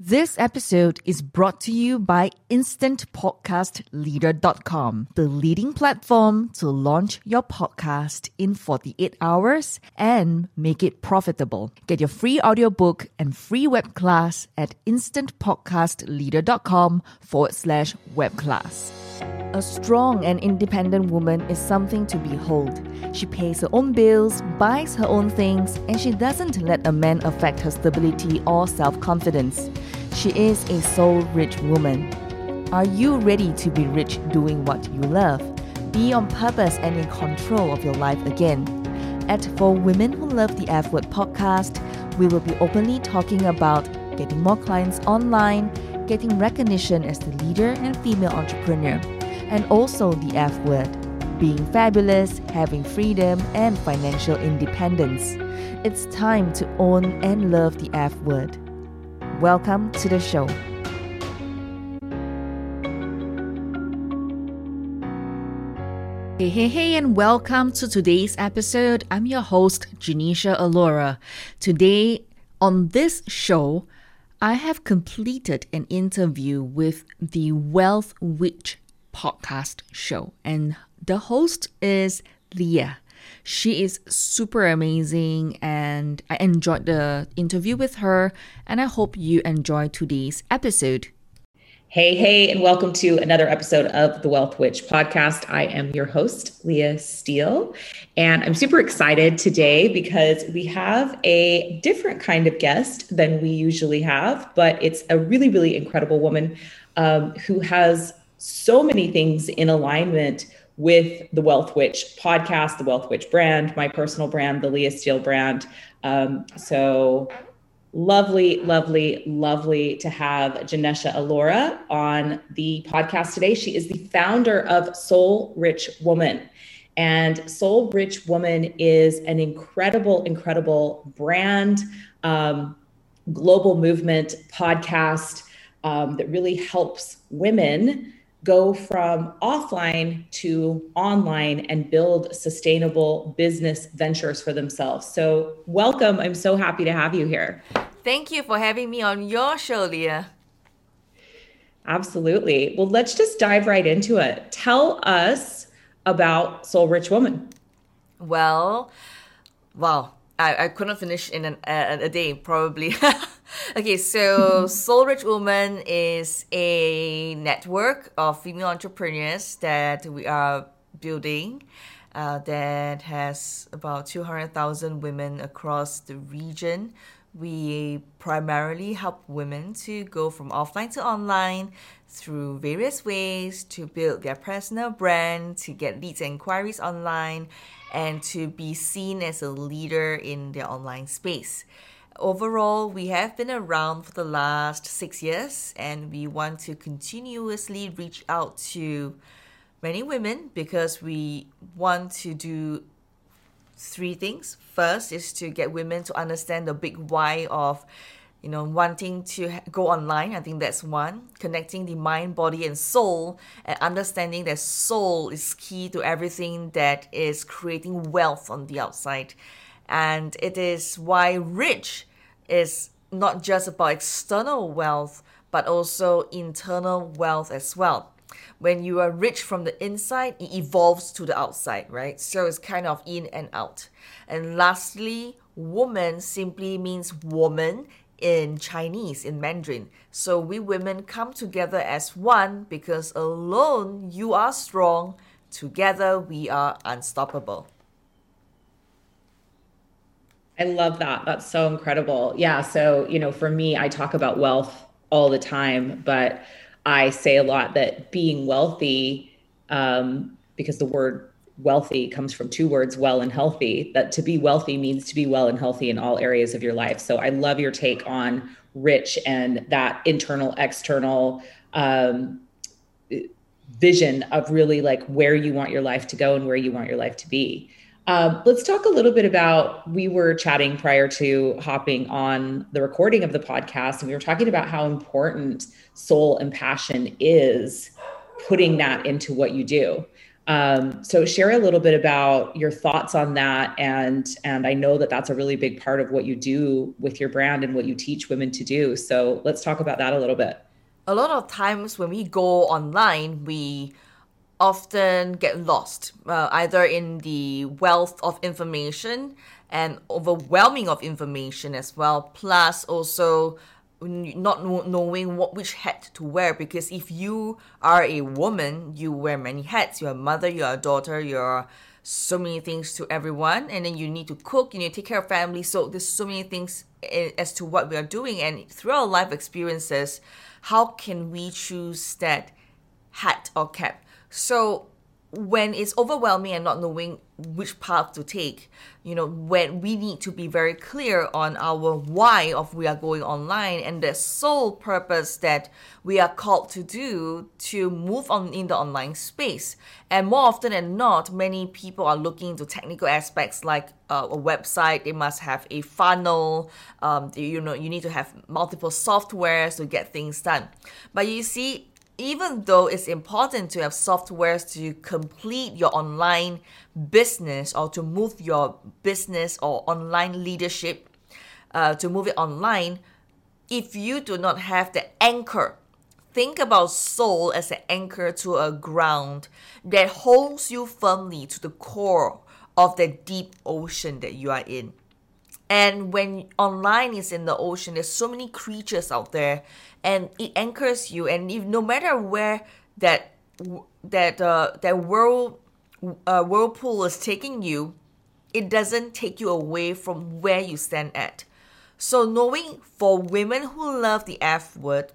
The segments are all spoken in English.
This episode is brought to you by InstantPodcastLeader.com, the leading platform to launch your podcast in 48 hours and make it profitable. Get your free audiobook and free web class at InstantPodcastLeader.com forward slash web class. A strong and independent woman is something to behold. She pays her own bills, buys her own things, and she doesn't let a man affect her stability or self confidence. She is a soul rich woman. Are you ready to be rich doing what you love? Be on purpose and in control of your life again. At For Women Who Love the F Word podcast, we will be openly talking about getting more clients online, getting recognition as the leader and female entrepreneur, and also the F word being fabulous, having freedom, and financial independence. It's time to own and love the F word. Welcome to the show. Hey, hey, hey, and welcome to today's episode. I'm your host, Janisha Alora. Today, on this show, I have completed an interview with the Wealth Witch podcast show, and the host is Leah. She is super amazing, and I enjoyed the interview with her, and I hope you enjoy today's episode. Hey, hey, and welcome to another episode of the Wealth Witch podcast. I am your host, Leah Steele, and I'm super excited today because we have a different kind of guest than we usually have, but it's a really, really incredible woman um, who has so many things in alignment with the Wealth Witch podcast, the Wealth Witch brand, my personal brand, the Leah Steele brand. Um, so lovely, lovely, lovely to have Janesha Alora on the podcast today. She is the founder of Soul Rich Woman. And Soul Rich Woman is an incredible, incredible brand, um, global movement podcast um, that really helps women go from offline to online and build sustainable business ventures for themselves. So, welcome. I'm so happy to have you here. Thank you for having me on your show, Leah. Absolutely. Well, let's just dive right into it. Tell us about Soul Rich Woman. Well, wow. I, I couldn't finish in an, a, a day, probably. okay, so Soul Rich Woman is a network of female entrepreneurs that we are building uh, that has about 200,000 women across the region. We primarily help women to go from offline to online through various ways to build their personal brand, to get leads and inquiries online, and to be seen as a leader in their online space overall, we have been around for the last six years and we want to continuously reach out to many women because we want to do three things. First is to get women to understand the big why of you know wanting to go online. I think that's one. Connecting the mind body and soul and understanding that soul is key to everything that is creating wealth on the outside. And it is why rich is not just about external wealth, but also internal wealth as well. When you are rich from the inside, it evolves to the outside, right? So it's kind of in and out. And lastly, woman simply means woman in Chinese, in Mandarin. So we women come together as one because alone you are strong, together we are unstoppable. I love that. That's so incredible. Yeah. So, you know, for me, I talk about wealth all the time, but I say a lot that being wealthy, um, because the word wealthy comes from two words, well and healthy, that to be wealthy means to be well and healthy in all areas of your life. So I love your take on rich and that internal, external, um, vision of really like where you want your life to go and where you want your life to be. Um, let's talk a little bit about. We were chatting prior to hopping on the recording of the podcast, and we were talking about how important soul and passion is putting that into what you do. Um, so share a little bit about your thoughts on that, and and I know that that's a really big part of what you do with your brand and what you teach women to do. So let's talk about that a little bit. A lot of times when we go online, we often get lost, uh, either in the wealth of information and overwhelming of information as well, plus also not knowing what which hat to wear because if you are a woman you wear many hats. You're a mother you're a daughter you're so many things to everyone and then you need to cook you need to take care of family. So there's so many things as to what we are doing and through our life experiences how can we choose that hat or cap so when it's overwhelming and not knowing which path to take you know when we need to be very clear on our why of we are going online and the sole purpose that we are called to do to move on in the online space. And more often than not many people are looking into technical aspects like uh, a website. They must have a funnel. Um, you know you need to have multiple softwares to get things done. But you see even though it's important to have softwares to complete your online business or to move your business or online leadership uh, to move it online, if you do not have the anchor, think about soul as an anchor to a ground that holds you firmly to the core of the deep ocean that you are in. And when online is in the ocean, there's so many creatures out there and it anchors you. And if no matter where that that uh, that world uh, whirlpool is taking you it doesn't take you away from where you stand at. So knowing for women who love the f word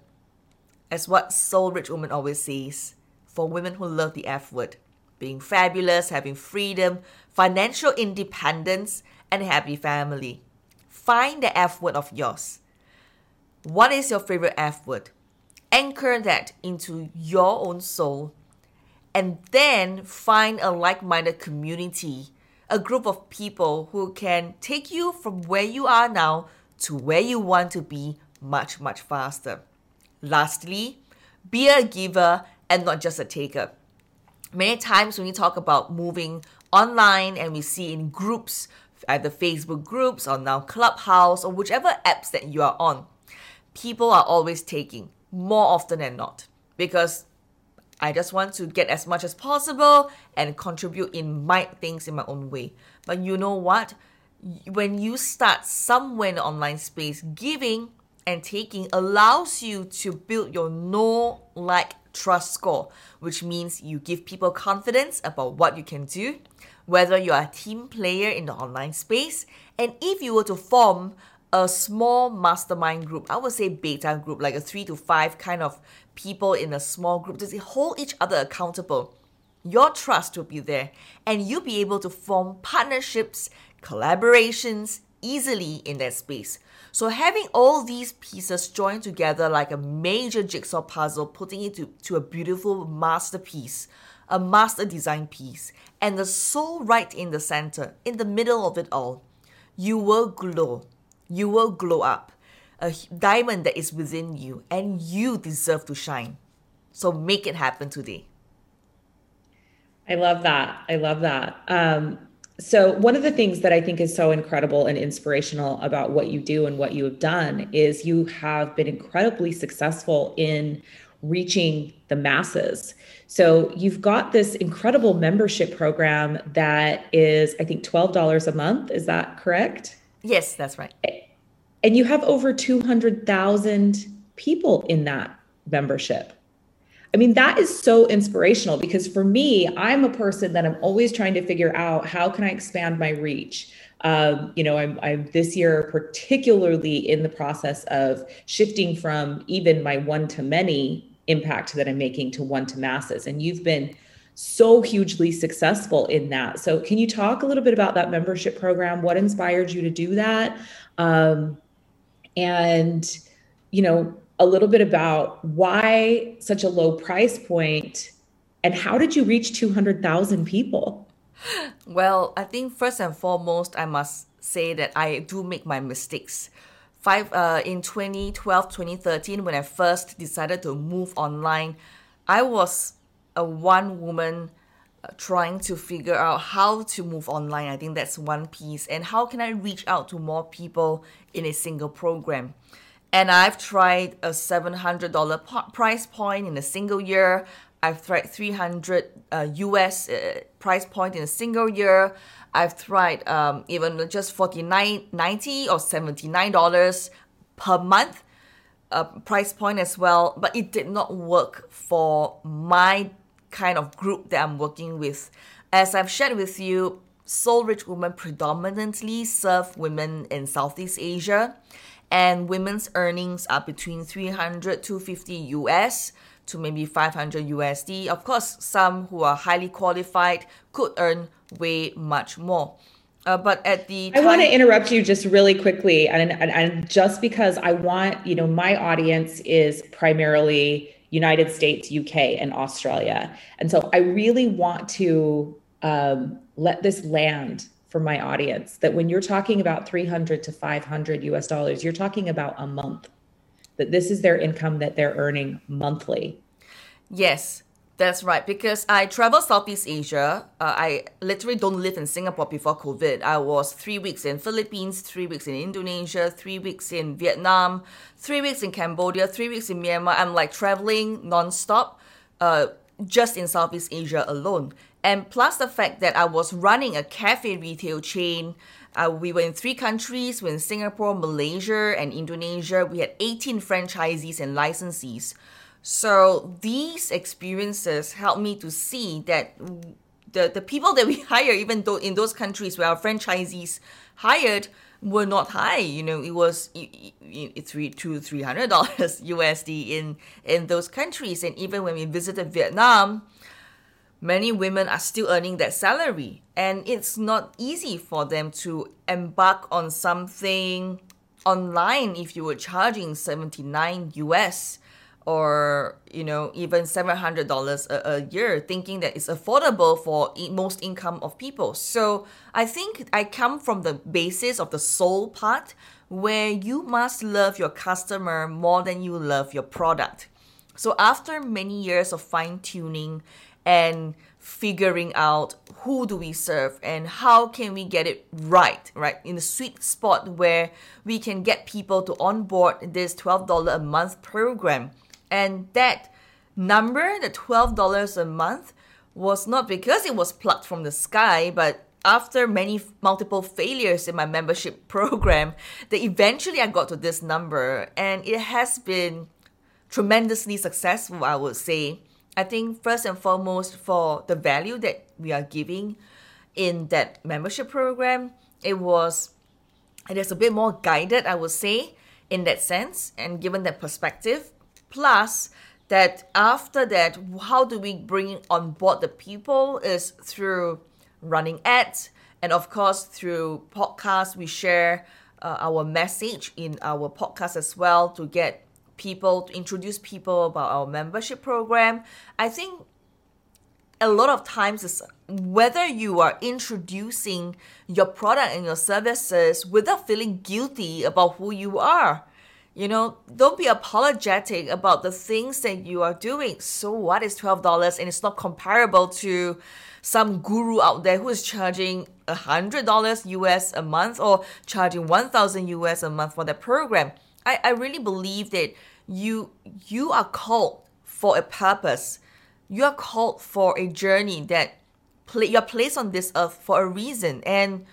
as what soul rich woman always says for women who love the f word being fabulous having freedom financial independence and happy family find the f word of yours what is your favorite F word? Anchor that into your own soul and then find a like minded community, a group of people who can take you from where you are now to where you want to be much, much faster. Lastly, be a giver and not just a taker. Many times when we talk about moving online and we see in groups, either Facebook groups or now Clubhouse or whichever apps that you are on, people are always taking more often than not because I just want to get as much as possible and contribute in my things in my own way. But you know what? When you start somewhere in the online space, giving and taking allows you to build your know, like, trust score, which means you give people confidence about what you can do, whether you are a team player in the online space, and if you were to form a small mastermind group. I would say beta group, like a three to five kind of people in a small group to hold each other accountable. Your trust will be there, and you'll be able to form partnerships, collaborations easily in that space. So, having all these pieces joined together like a major jigsaw puzzle, putting it to, to a beautiful masterpiece, a master design piece, and the soul right in the center, in the middle of it all, you will glow you will glow up. A diamond that is within you, and you deserve to shine. So make it happen today. I love that. I love that. Um, so, one of the things that I think is so incredible and inspirational about what you do and what you have done is you have been incredibly successful in reaching the masses. So, you've got this incredible membership program that is, I think, $12 a month. Is that correct? Yes, that's right. And you have over 200,000 people in that membership. I mean, that is so inspirational because for me, I'm a person that I'm always trying to figure out how can I expand my reach. Um, you know, I'm, I'm this year particularly in the process of shifting from even my one to many impact that I'm making to one to masses. And you've been so hugely successful in that. So, can you talk a little bit about that membership program? What inspired you to do that? Um, and, you know, a little bit about why such a low price point and how did you reach 200,000 people? Well, I think first and foremost, I must say that I do make my mistakes. Five uh, in 2012, 2013, when I first decided to move online, I was a one woman uh, trying to figure out how to move online. I think that's one piece. And how can I reach out to more people in a single program? And I've tried a $700 po- price point in a single year. I've tried 300 uh, US uh, price point in a single year. I've tried um, even just 49 90 or $79 per month uh, price point as well, but it did not work for my kind of group that I'm working with. As I've shared with you, Soul Rich Women predominantly serve women in Southeast Asia, and women's earnings are between 300 to 50 US to maybe 500 USD. Of course, some who are highly qualified could earn way much more. Uh, but at the time- I want to interrupt you just really quickly, and, and, and just because I want you know my audience is primarily United States, UK, and Australia, and so I really want to um, let this land for my audience that when you're talking about 300 to 500 US dollars, you're talking about a month. That this is their income that they're earning monthly. Yes, that's right, because I travel Southeast Asia. Uh, I literally don't live in Singapore before COVID. I was three weeks in Philippines, three weeks in Indonesia, three weeks in Vietnam, three weeks in Cambodia, three weeks in Myanmar. I'm like traveling nonstop, uh, just in Southeast Asia alone. And plus the fact that I was running a cafe retail chain. Uh, we were in three countries. We were in Singapore, Malaysia, and Indonesia. We had 18 franchisees and licensees. So these experiences helped me to see that the, the people that we hire, even though in those countries where our franchisees hired, were not high. You know, it was three to three hundred dollars USD in in those countries, and even when we visited Vietnam, many women are still earning that salary, and it's not easy for them to embark on something online if you were charging seventy nine US or you know even seven hundred dollars a year, thinking that it's affordable for most income of people. So I think I come from the basis of the soul part, where you must love your customer more than you love your product. So after many years of fine tuning and figuring out who do we serve and how can we get it right right in the sweet spot where we can get people to onboard this $12 a month program and that number, the $12 a month, was not because it was plucked from the sky, but after many multiple failures in my membership program, that eventually I got to this number. And it has been tremendously successful, I would say. I think first and foremost for the value that we are giving in that membership program, it was it is a bit more guided, I would say, in that sense, and given that perspective. Plus, that after that, how do we bring on board the people is through running ads, and of course, through podcasts, we share uh, our message in our podcast as well to get people, to introduce people about our membership program. I think a lot of times is whether you are introducing your product and your services without feeling guilty about who you are you know, don't be apologetic about the things that you are doing. So what is $12 and it's not comparable to some guru out there who is charging $100 US a month or charging 1000 US a month for their program. I, I really believe that you you are called for a purpose. You are called for a journey that play, you're placed on this earth for a reason and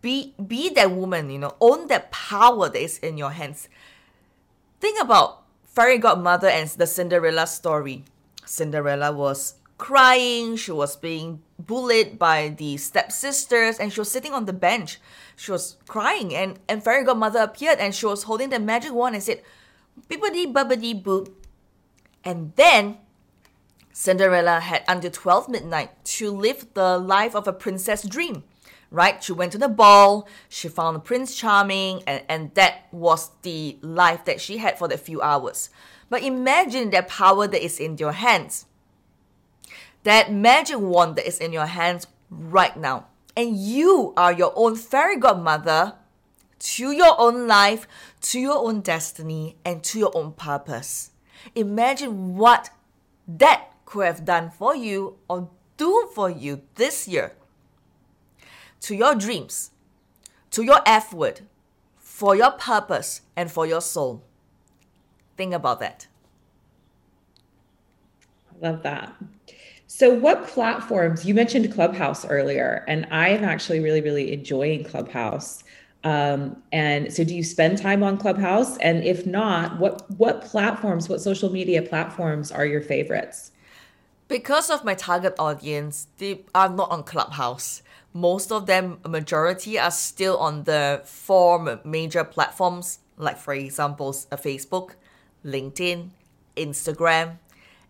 be be that woman, you know, own that power that is in your hands Think about Fairy Godmother and the Cinderella story. Cinderella was crying, she was being bullied by the stepsisters, and she was sitting on the bench. She was crying, and, and Fairy Godmother appeared and she was holding the magic wand and said, Bibbidi bubbidi boop. And then Cinderella had until 12 midnight to live the life of a princess dream right? She went to the ball, she found Prince Charming, and, and that was the life that she had for the few hours. But imagine that power that is in your hands. That magic wand that is in your hands right now. And you are your own fairy godmother to your own life, to your own destiny, and to your own purpose. Imagine what that could have done for you or do for you this year to your dreams, to your F word, for your purpose, and for your soul? Think about that. I love that. So, what platforms you mentioned Clubhouse earlier, and I am actually really, really enjoying Clubhouse. Um, and so, do you spend time on Clubhouse? And if not, what what platforms, what social media platforms are your favorites? Because of my target audience, they are not on Clubhouse. Most of them, majority, are still on the four major platforms, like for example, Facebook, LinkedIn, Instagram,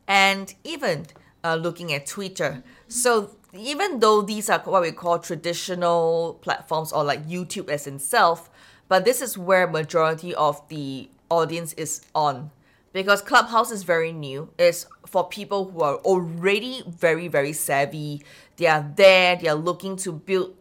and even uh, looking at Twitter. So even though these are what we call traditional platforms or like YouTube as itself, but this is where majority of the audience is on because Clubhouse is very new. It's for people who are already very very savvy. They are there. They are looking to build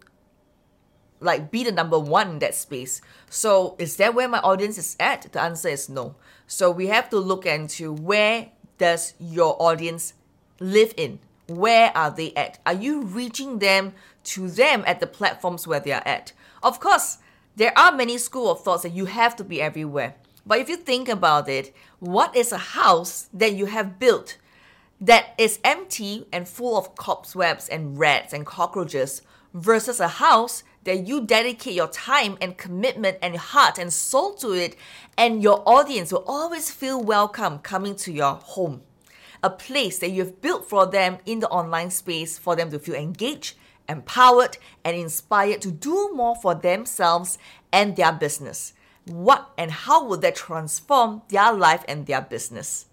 like be the number one in that space. So is that where my audience is at? The answer is no. So we have to look into where does your audience live in? Where are they at? Are you reaching them to them at the platforms where they are at? Of course, there are many school of thoughts that you have to be everywhere. But if you think about it, what is a house that you have built that is empty and full of cobwebs and rats and cockroaches versus a house that you dedicate your time and commitment and heart and soul to it, and your audience will always feel welcome coming to your home. A place that you've built for them in the online space for them to feel engaged, empowered, and inspired to do more for themselves and their business. What and how would that transform their life and their business?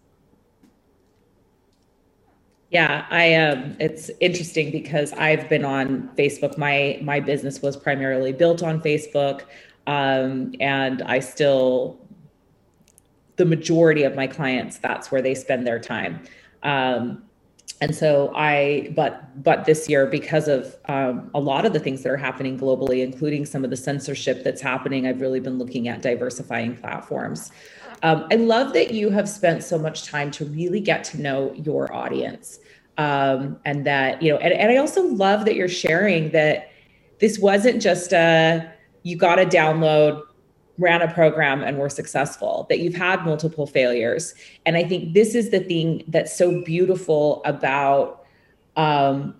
Yeah, I um it's interesting because I've been on Facebook. My my business was primarily built on Facebook. Um, and I still the majority of my clients, that's where they spend their time. Um, and so I, but but this year, because of um, a lot of the things that are happening globally, including some of the censorship that's happening, I've really been looking at diversifying platforms. Um, I love that you have spent so much time to really get to know your audience. Um, and that, you know, and, and I also love that you're sharing that this wasn't just a, you got to download, ran a program and were successful, that you've had multiple failures. And I think this is the thing that's so beautiful about um,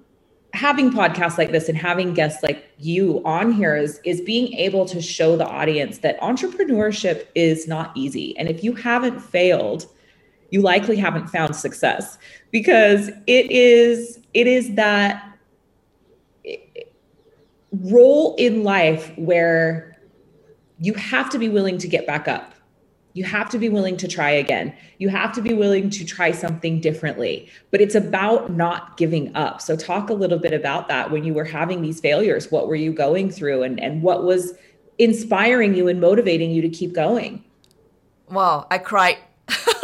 having podcasts like this and having guests like you on here is is being able to show the audience that entrepreneurship is not easy and if you haven't failed you likely haven't found success because it is it is that role in life where you have to be willing to get back up you have to be willing to try again. You have to be willing to try something differently. But it's about not giving up. So, talk a little bit about that. When you were having these failures, what were you going through and, and what was inspiring you and motivating you to keep going? Wow, I cried.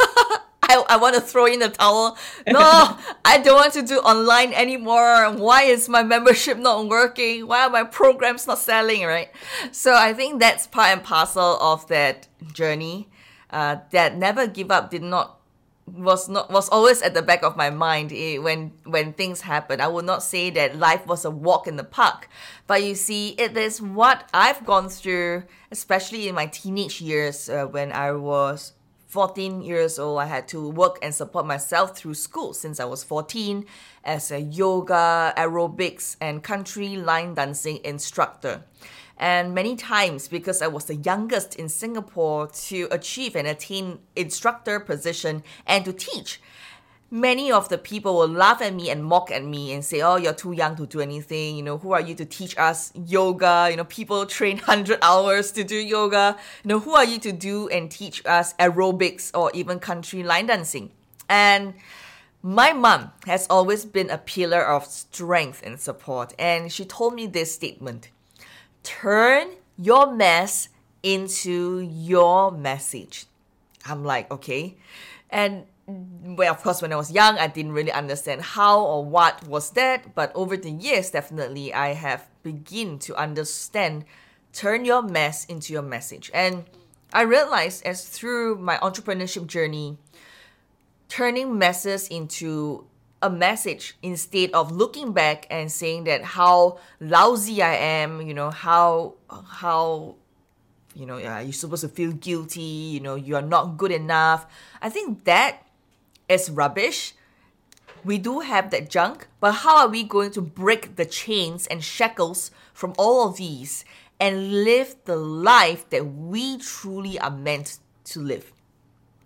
I, I want to throw in the towel. No, I don't want to do online anymore. Why is my membership not working? Why are my programs not selling, right? So I think that's part and parcel of that journey uh, that never give up did not was not was always at the back of my mind it, when when things happen. I would not say that life was a walk in the park, but you see, it is what I've gone through, especially in my teenage years uh, when I was 14 years old. I had to work and support myself through school since I was 14 as a yoga, aerobics, and country line dancing instructor. And many times, because I was the youngest in Singapore to achieve and attain instructor position and to teach, many of the people will laugh at me and mock at me and say, Oh, you're too young to do anything. You know, who are you to teach us yoga? You know, people train 100 hours to do yoga. You know, who are you to do and teach us aerobics or even country line dancing? And my mom has always been a pillar of strength and support. And she told me this statement turn your mess into your message. I'm like, okay. And well, of course, when I was young, I didn't really understand how or what was that. But over the years, definitely, I have begin to understand. Turn your mess into your message, and I realized as through my entrepreneurship journey, turning messes into a message instead of looking back and saying that how lousy I am, you know, how how you know, you're supposed to feel guilty, you know, you are not good enough. I think that is rubbish. We do have that junk, but how are we going to break the chains and shackles from all of these and live the life that we truly are meant to live?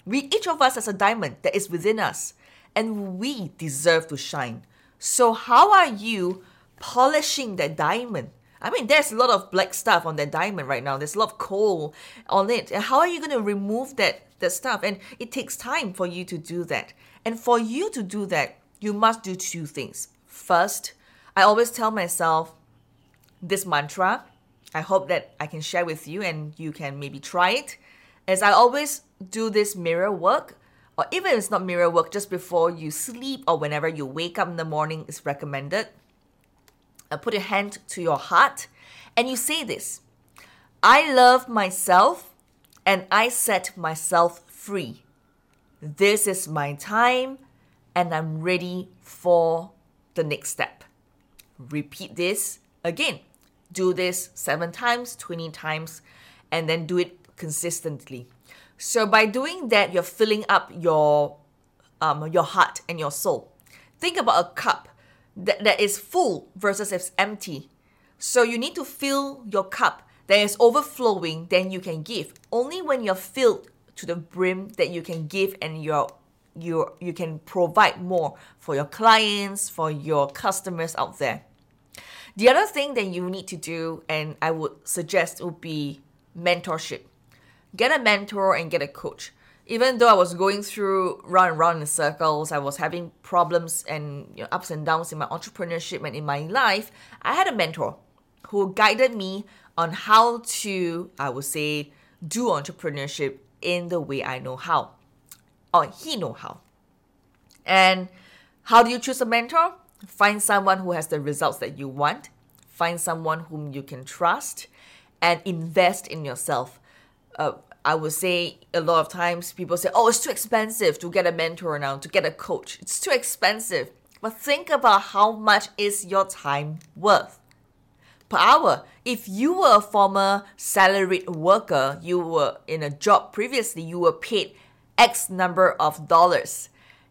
We each of us has a diamond that is within us, and we deserve to shine. So how are you polishing that diamond? I mean, there's a lot of black stuff on that diamond right now. There's a lot of coal on it. How are you going to remove that that stuff? And it takes time for you to do that. And for you to do that, you must do two things. First, I always tell myself this mantra. I hope that I can share with you and you can maybe try it. As I always do this mirror work, or even if it's not mirror work, just before you sleep or whenever you wake up in the morning is recommended uh, put your hand to your heart and you say this I love myself and I set myself free. This is my time and I'm ready for the next step. Repeat this again. Do this seven times, 20 times, and then do it consistently. So by doing that, you're filling up your um, your heart and your soul. Think about a cup that, that is full versus it's empty. So you need to fill your cup that is overflowing, then you can give. Only when you're filled to the brim that you can give and you're you you can provide more for your clients, for your customers out there. The other thing that you need to do, and I would suggest, would be mentorship. Get a mentor and get a coach even though I was going through round and round in circles, I was having problems and you know, ups and downs in my entrepreneurship and in my life, I had a mentor who guided me on how to, I would say, do entrepreneurship in the way I know how. Or he know how. And how do you choose a mentor? Find someone who has the results that you want. Find someone whom you can trust and invest in yourself. Uh, I would say a lot of times people say, oh, it's too expensive to get a mentor now, to get a coach. It's too expensive. But think about how much is your time worth per hour. If you were a former salaried worker, you were in a job previously, you were paid X number of dollars.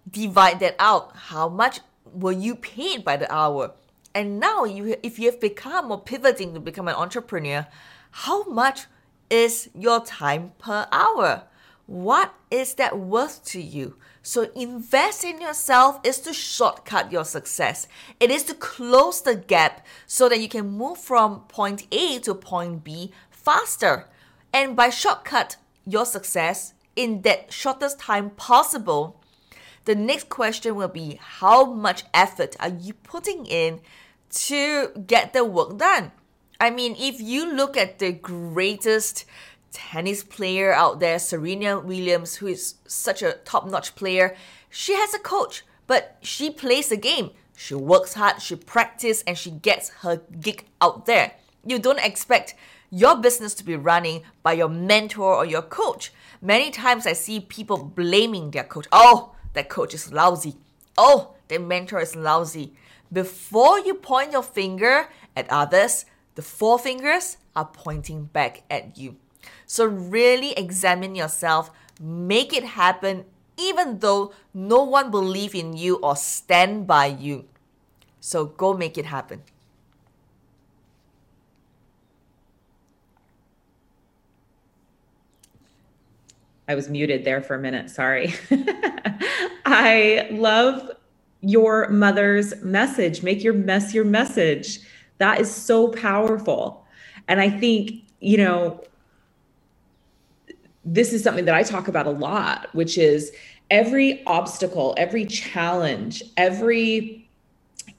Divide that out. How much were you paid by the hour? And now, you, if you have become or pivoting to become an entrepreneur, how much is your time per hour? What is that worth to you? So invest in yourself is to shortcut your success. It is to close the gap so that you can move from point A to point B faster. And by shortcut your success in that shortest time possible, the next question will be how much effort are you putting in to get the work done? I mean, if you look at the greatest tennis player out there, Serena Williams, who is such a top notch player, she has a coach, but she plays the game. She works hard, she practices, and she gets her gig out there. You don't expect your business to be running by your mentor or your coach. Many times I see people blaming their coach. Oh, that coach is lousy. Oh, their mentor is lousy. Before you point your finger at others, the four fingers are pointing back at you. So really examine yourself, make it happen even though no one believe in you or stand by you. So go make it happen. I was muted there for a minute. Sorry. I love your mother's message. Make your mess your message. That is so powerful. And I think, you know, this is something that I talk about a lot, which is every obstacle, every challenge, every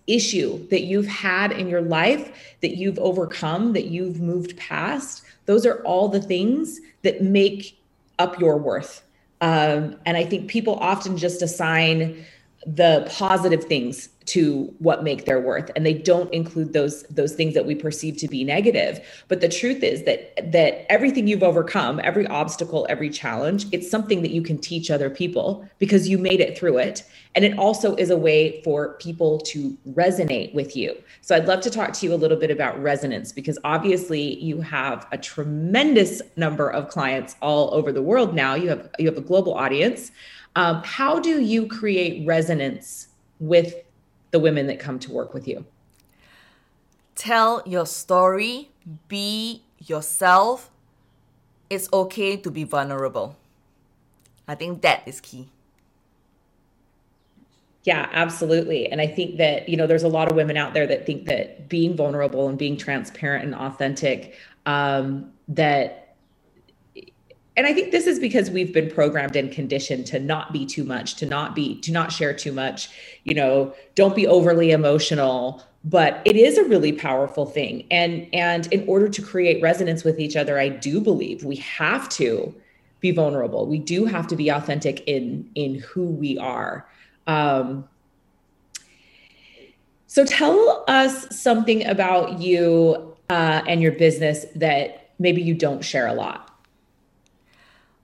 issue that you've had in your life that you've overcome, that you've moved past, those are all the things that make up your worth. Um, and I think people often just assign the positive things to what make their worth. And they don't include those those things that we perceive to be negative. But the truth is that that everything you've overcome every obstacle every challenge it's something that you can teach other people because you made it through it. And it also is a way for people to resonate with you. So i'd love to talk to you a little bit about resonance because obviously you have a tremendous number of clients all over the world now. You have you have a global audience um, how do you create resonance with the women that come to work with you? Tell your story, be yourself. It's okay to be vulnerable. I think that is key. Yeah, absolutely. And I think that, you know, there's a lot of women out there that think that being vulnerable and being transparent and authentic, um, that and i think this is because we've been programmed and conditioned to not be too much to not be to not share too much you know don't be overly emotional. But it is a really powerful thing. And and in order to create resonance with each other i do believe we have to be vulnerable. We do have to be authentic in in who we are. Um so tell us something about you uh, and your business that maybe you don't share a lot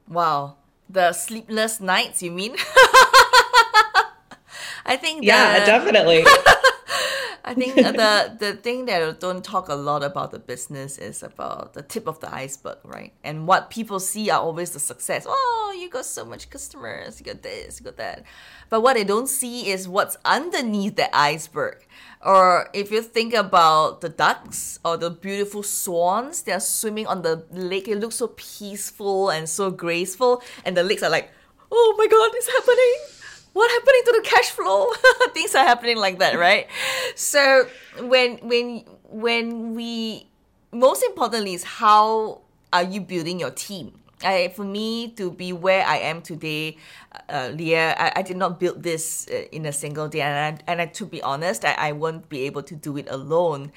Wow. The sleepless nights, you mean? I think Yeah, definitely. I think the the thing that I don't talk a lot about the business is about the tip of the iceberg, right? And what people see are always the success. Oh, you got so much customers, you got this, you got that. But what they don't see is what's underneath the iceberg. Or if you think about the ducks or the beautiful swans, they're swimming on the lake. It looks so peaceful and so graceful, and the lakes are like, oh my god, it's happening. What happening to the cash flow? Things are happening like that right? So when when when we most importantly is how are you building your team I, for me to be where I am today, uh, Leah, I, I did not build this uh, in a single day. And, I, and I, to be honest, I, I won't be able to do it alone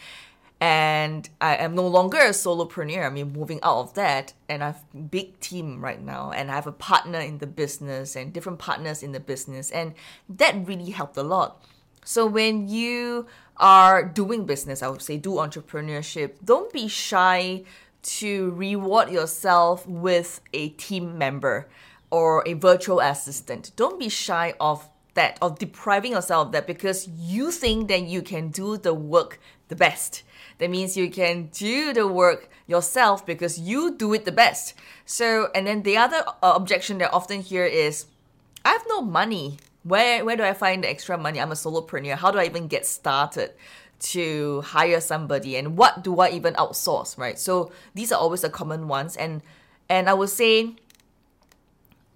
and I am no longer a solopreneur. I mean, moving out of that, and I have big team right now, and I have a partner in the business and different partners in the business, and that really helped a lot. So when you are doing business, I would say do entrepreneurship. Don't be shy to reward yourself with a team member or a virtual assistant. Don't be shy of that, of depriving yourself of that because you think that you can do the work the best that means you can do the work yourself because you do it the best. So, and then the other uh, objection that I often hear is, I have no money. Where where do I find the extra money? I'm a solopreneur. How do I even get started to hire somebody? And what do I even outsource? Right. So these are always the common ones. And and I would say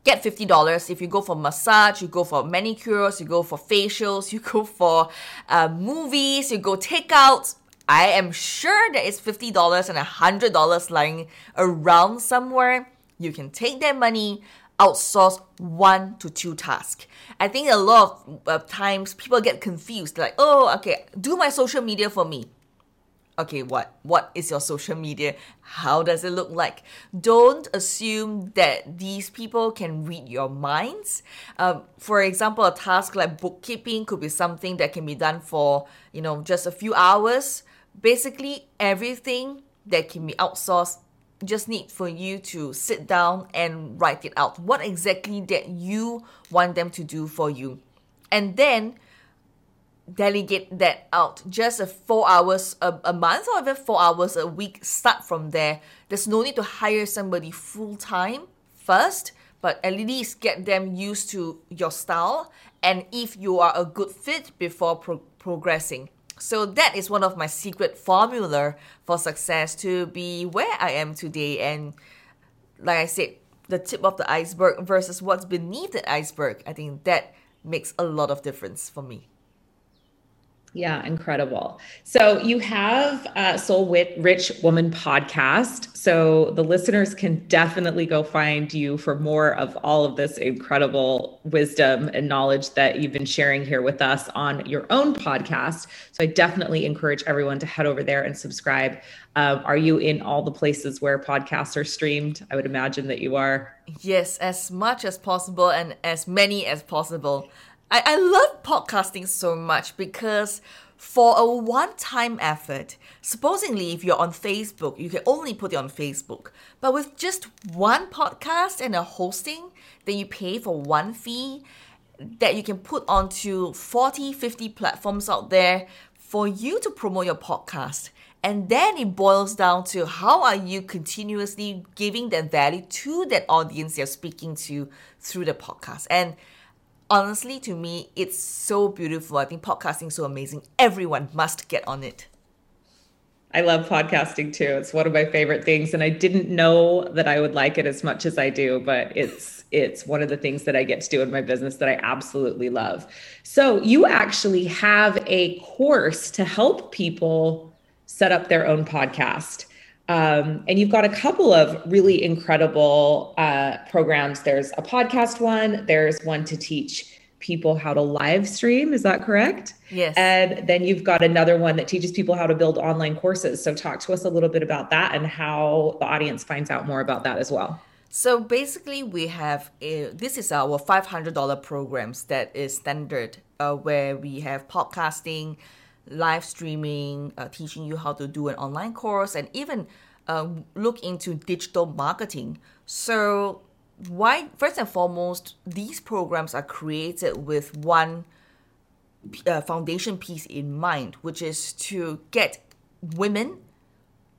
get $50 if you go for massage you go for manicures you go for facials you go for uh, movies you go takeouts I am sure there is $50 and $100 lying around somewhere. You can take that money, outsource one to two tasks. I think a lot of uh, times people get confused like, oh, okay, do my social media for me. Okay, what? What is your social media? How does it look like? Don't assume that these people can read your minds. Um, for example, a task like bookkeeping could be something that can be done for, you know, just a few hours basically everything that can be outsourced just need for you to sit down and write it out. What exactly that you want them to do for you. And then delegate that out. Just a four hours a, a month or even four hours a week start from there. There's no need to hire somebody full time first but at least get them used to your style. And if you are a good fit before pro- progressing so that is one of my secret formula for success to be where I am today. And like I said, the tip of the iceberg versus what's beneath the iceberg, I think that makes a lot of difference for me. Yeah, incredible. So you have a Soul Rich Woman podcast. So the listeners can definitely go find you for more of all of this incredible wisdom and knowledge that you've been sharing here with us on your own podcast. So I definitely encourage everyone to head over there and subscribe. Um, are you in all the places where podcasts are streamed? I would imagine that you are. Yes, as much as possible and as many as possible. I, I love podcasting so much because for a one time effort, supposedly if you're on Facebook, you can only put it on Facebook. But with just one podcast and a hosting that you pay for one fee, that you can put onto 40, 50 platforms out there for you to promote your podcast. And then it boils down to how are you continuously giving that value to that audience you're speaking to through the podcast. And honestly, to me, it's so beautiful. I think podcasting is so amazing. Everyone must get on it. I love podcasting too. It's one of my favorite things and I didn't know that I would like it as much as I do, but it's it's one of the things that I get to do in my business that I absolutely love. So, you actually have a course to help people set up their own podcast. Um, and you've got a couple of really incredible uh, programs. There's a podcast one, there's one to teach people how to live stream. Is that correct? Yes. And then you've got another one that teaches people how to build online courses. So, talk to us a little bit about that and how the audience finds out more about that as well. So basically, we have a, this is our five hundred dollar programs that is standard, uh, where we have podcasting, live streaming, uh, teaching you how to do an online course, and even uh, look into digital marketing. So, why, first and foremost, these programs are created with one uh, foundation piece in mind, which is to get women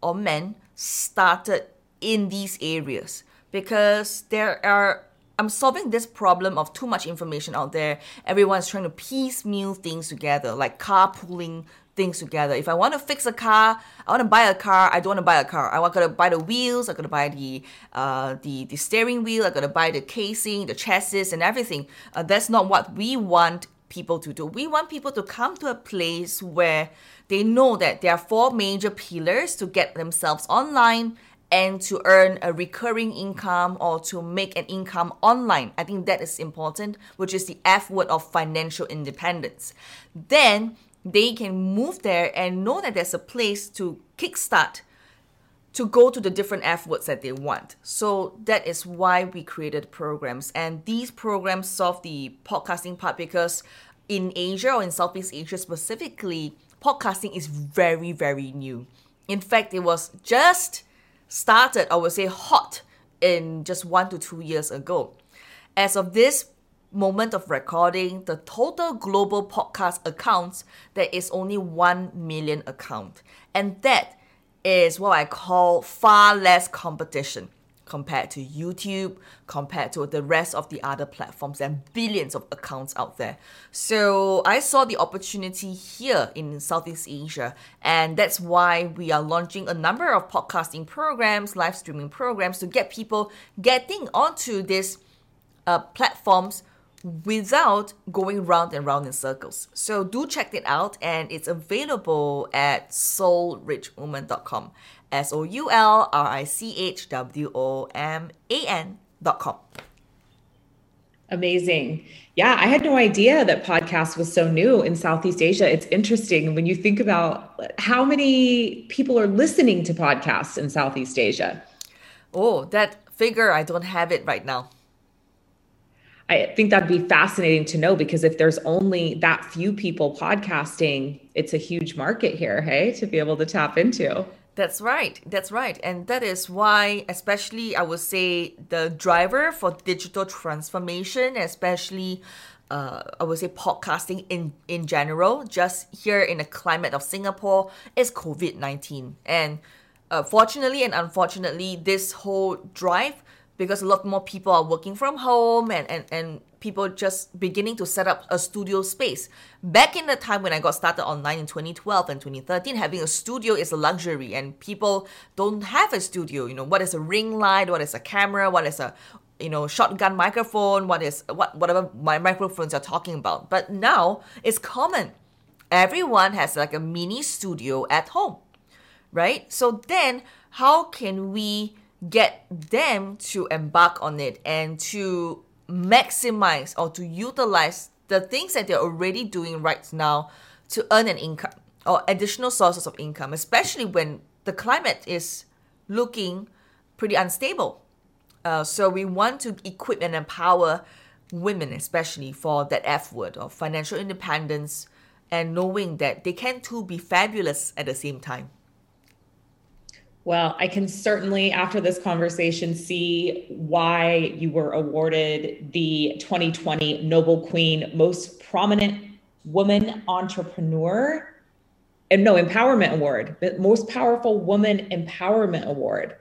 or men started in these areas because there are I'm solving this problem of too much information out there. Everyone's trying to piecemeal things together, like carpooling things together. If I want to fix a car, I want to buy a car. I don't want to buy a car. I want to buy the wheels. I got to buy the uh, the the steering wheel. I got to buy the casing, the chassis, and everything. Uh, that's not what we want people to do. We want people to come to a place where they know that there are four major pillars to get themselves online and to earn a recurring income or to make an income online. I think that is important, which is the F word of financial independence. Then they can move there and know that there's a place to kickstart to go to the different F words that they want. So that is why we created programs. And these programs solve the podcasting part because in Asia or in Southeast Asia specifically, podcasting is very, very new. In fact, it was just started, I would say, hot in just one to two years ago. As of this moment of recording, the total global podcast accounts, there is only 1 million account. And that is what I call far less competition compared to YouTube, compared to the rest of the other platforms and billions of accounts out there. So I saw the opportunity here in Southeast Asia, and that's why we are launching a number of podcasting programs, live streaming programs to get people getting onto these uh, platforms without going round and round in circles. So do check it out and it's available at soulrichwoman.com. S O U L R I C H W O M A N dot com. Amazing. Yeah, I had no idea that podcast was so new in Southeast Asia. It's interesting when you think about how many people are listening to podcasts in Southeast Asia. Oh, that figure, I don't have it right now. I think that'd be fascinating to know because if there's only that few people podcasting, it's a huge market here, hey, to be able to tap into. That's right. That's right. And that is why, especially, I would say the driver for digital transformation, especially, uh, I would say podcasting in, in general, just here in the climate of Singapore, is COVID 19. And uh, fortunately and unfortunately, this whole drive because a lot more people are working from home and, and, and people just beginning to set up a studio space. Back in the time when I got started online in 2012 and 2013, having a studio is a luxury and people don't have a studio. You know, what is a ring light? What is a camera? What is a you know shotgun microphone? What is what whatever my microphones are talking about. But now it's common. Everyone has like a mini studio at home. Right? So then how can we get them to embark on it and to maximize or to utilize the things that they're already doing right now to earn an income or additional sources of income, especially when the climate is looking pretty unstable. Uh, so we want to equip and empower women, especially, for that F word of financial independence and knowing that they can too be fabulous at the same time? Well, I can certainly, after this conversation, see why you were awarded the 2020 Noble Queen Most Prominent Woman Entrepreneur, and no, Empowerment Award, but Most Powerful Woman Empowerment Award.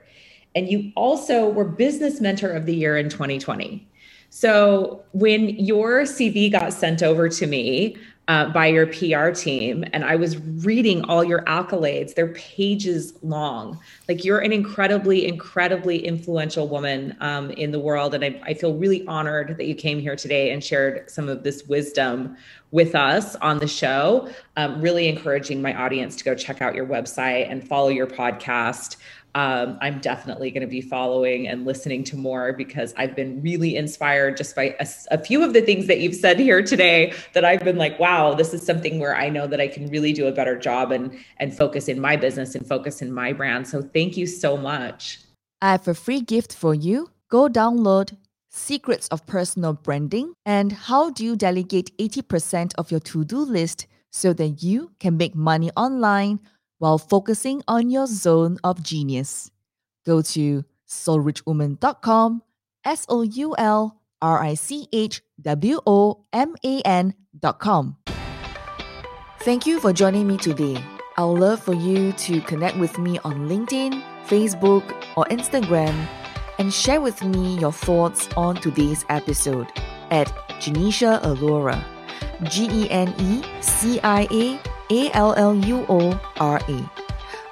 And you also were Business Mentor of the Year in 2020. So when your CV got sent over to me, uh, by your PR team. And I was reading all your accolades. They're pages long. Like you're an incredibly, incredibly influential woman um, in the world. And I, I feel really honored that you came here today and shared some of this wisdom with us on the show. Um, really encouraging my audience to go check out your website and follow your podcast um, I'm definitely going to be following and listening to more because I've been really inspired just by a, a, few of the things that you've said here today that I've been like, wow, this is something where I know that I can really do a better job and and focus in my business and focus in my brand. So thank you so much. I have a free gift for you. Go download Secrets of Personal Branding and How Do You Delegate 80% of Your To-Do List so that you can make money online while focusing on your zone of genius. Go to soulrichwoman.com, S O U L R I C H W O M A N.com. Thank you for joining me today. I would love for you to connect with me on LinkedIn, Facebook, or Instagram and share with me your thoughts on today's episode at Genecia Alluora. G E N E C I A a L L U O R A.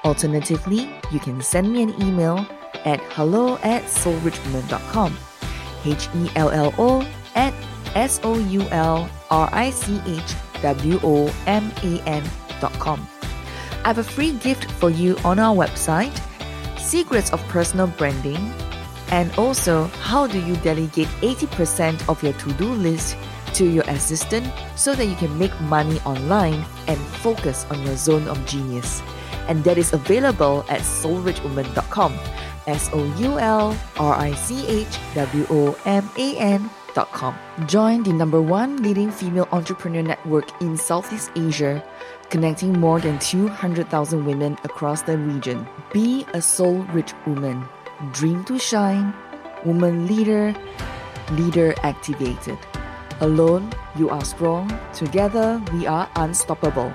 Alternatively, you can send me an email at hello at soulrichwoman.com. H E L L O at S O U L R I C H W O M A N.com. I have a free gift for you on our website Secrets of Personal Branding, and also how do you delegate 80% of your to do list to your assistant so that you can make money online and focus on your zone of genius. And that is available at soulrichwoman.com. S O U L R I C H W O M A N.com. Join the number one leading female entrepreneur network in Southeast Asia, connecting more than 200,000 women across the region. Be a soul rich woman. Dream to shine. Woman leader. Leader activated. Alone, you are strong. Together, we are unstoppable.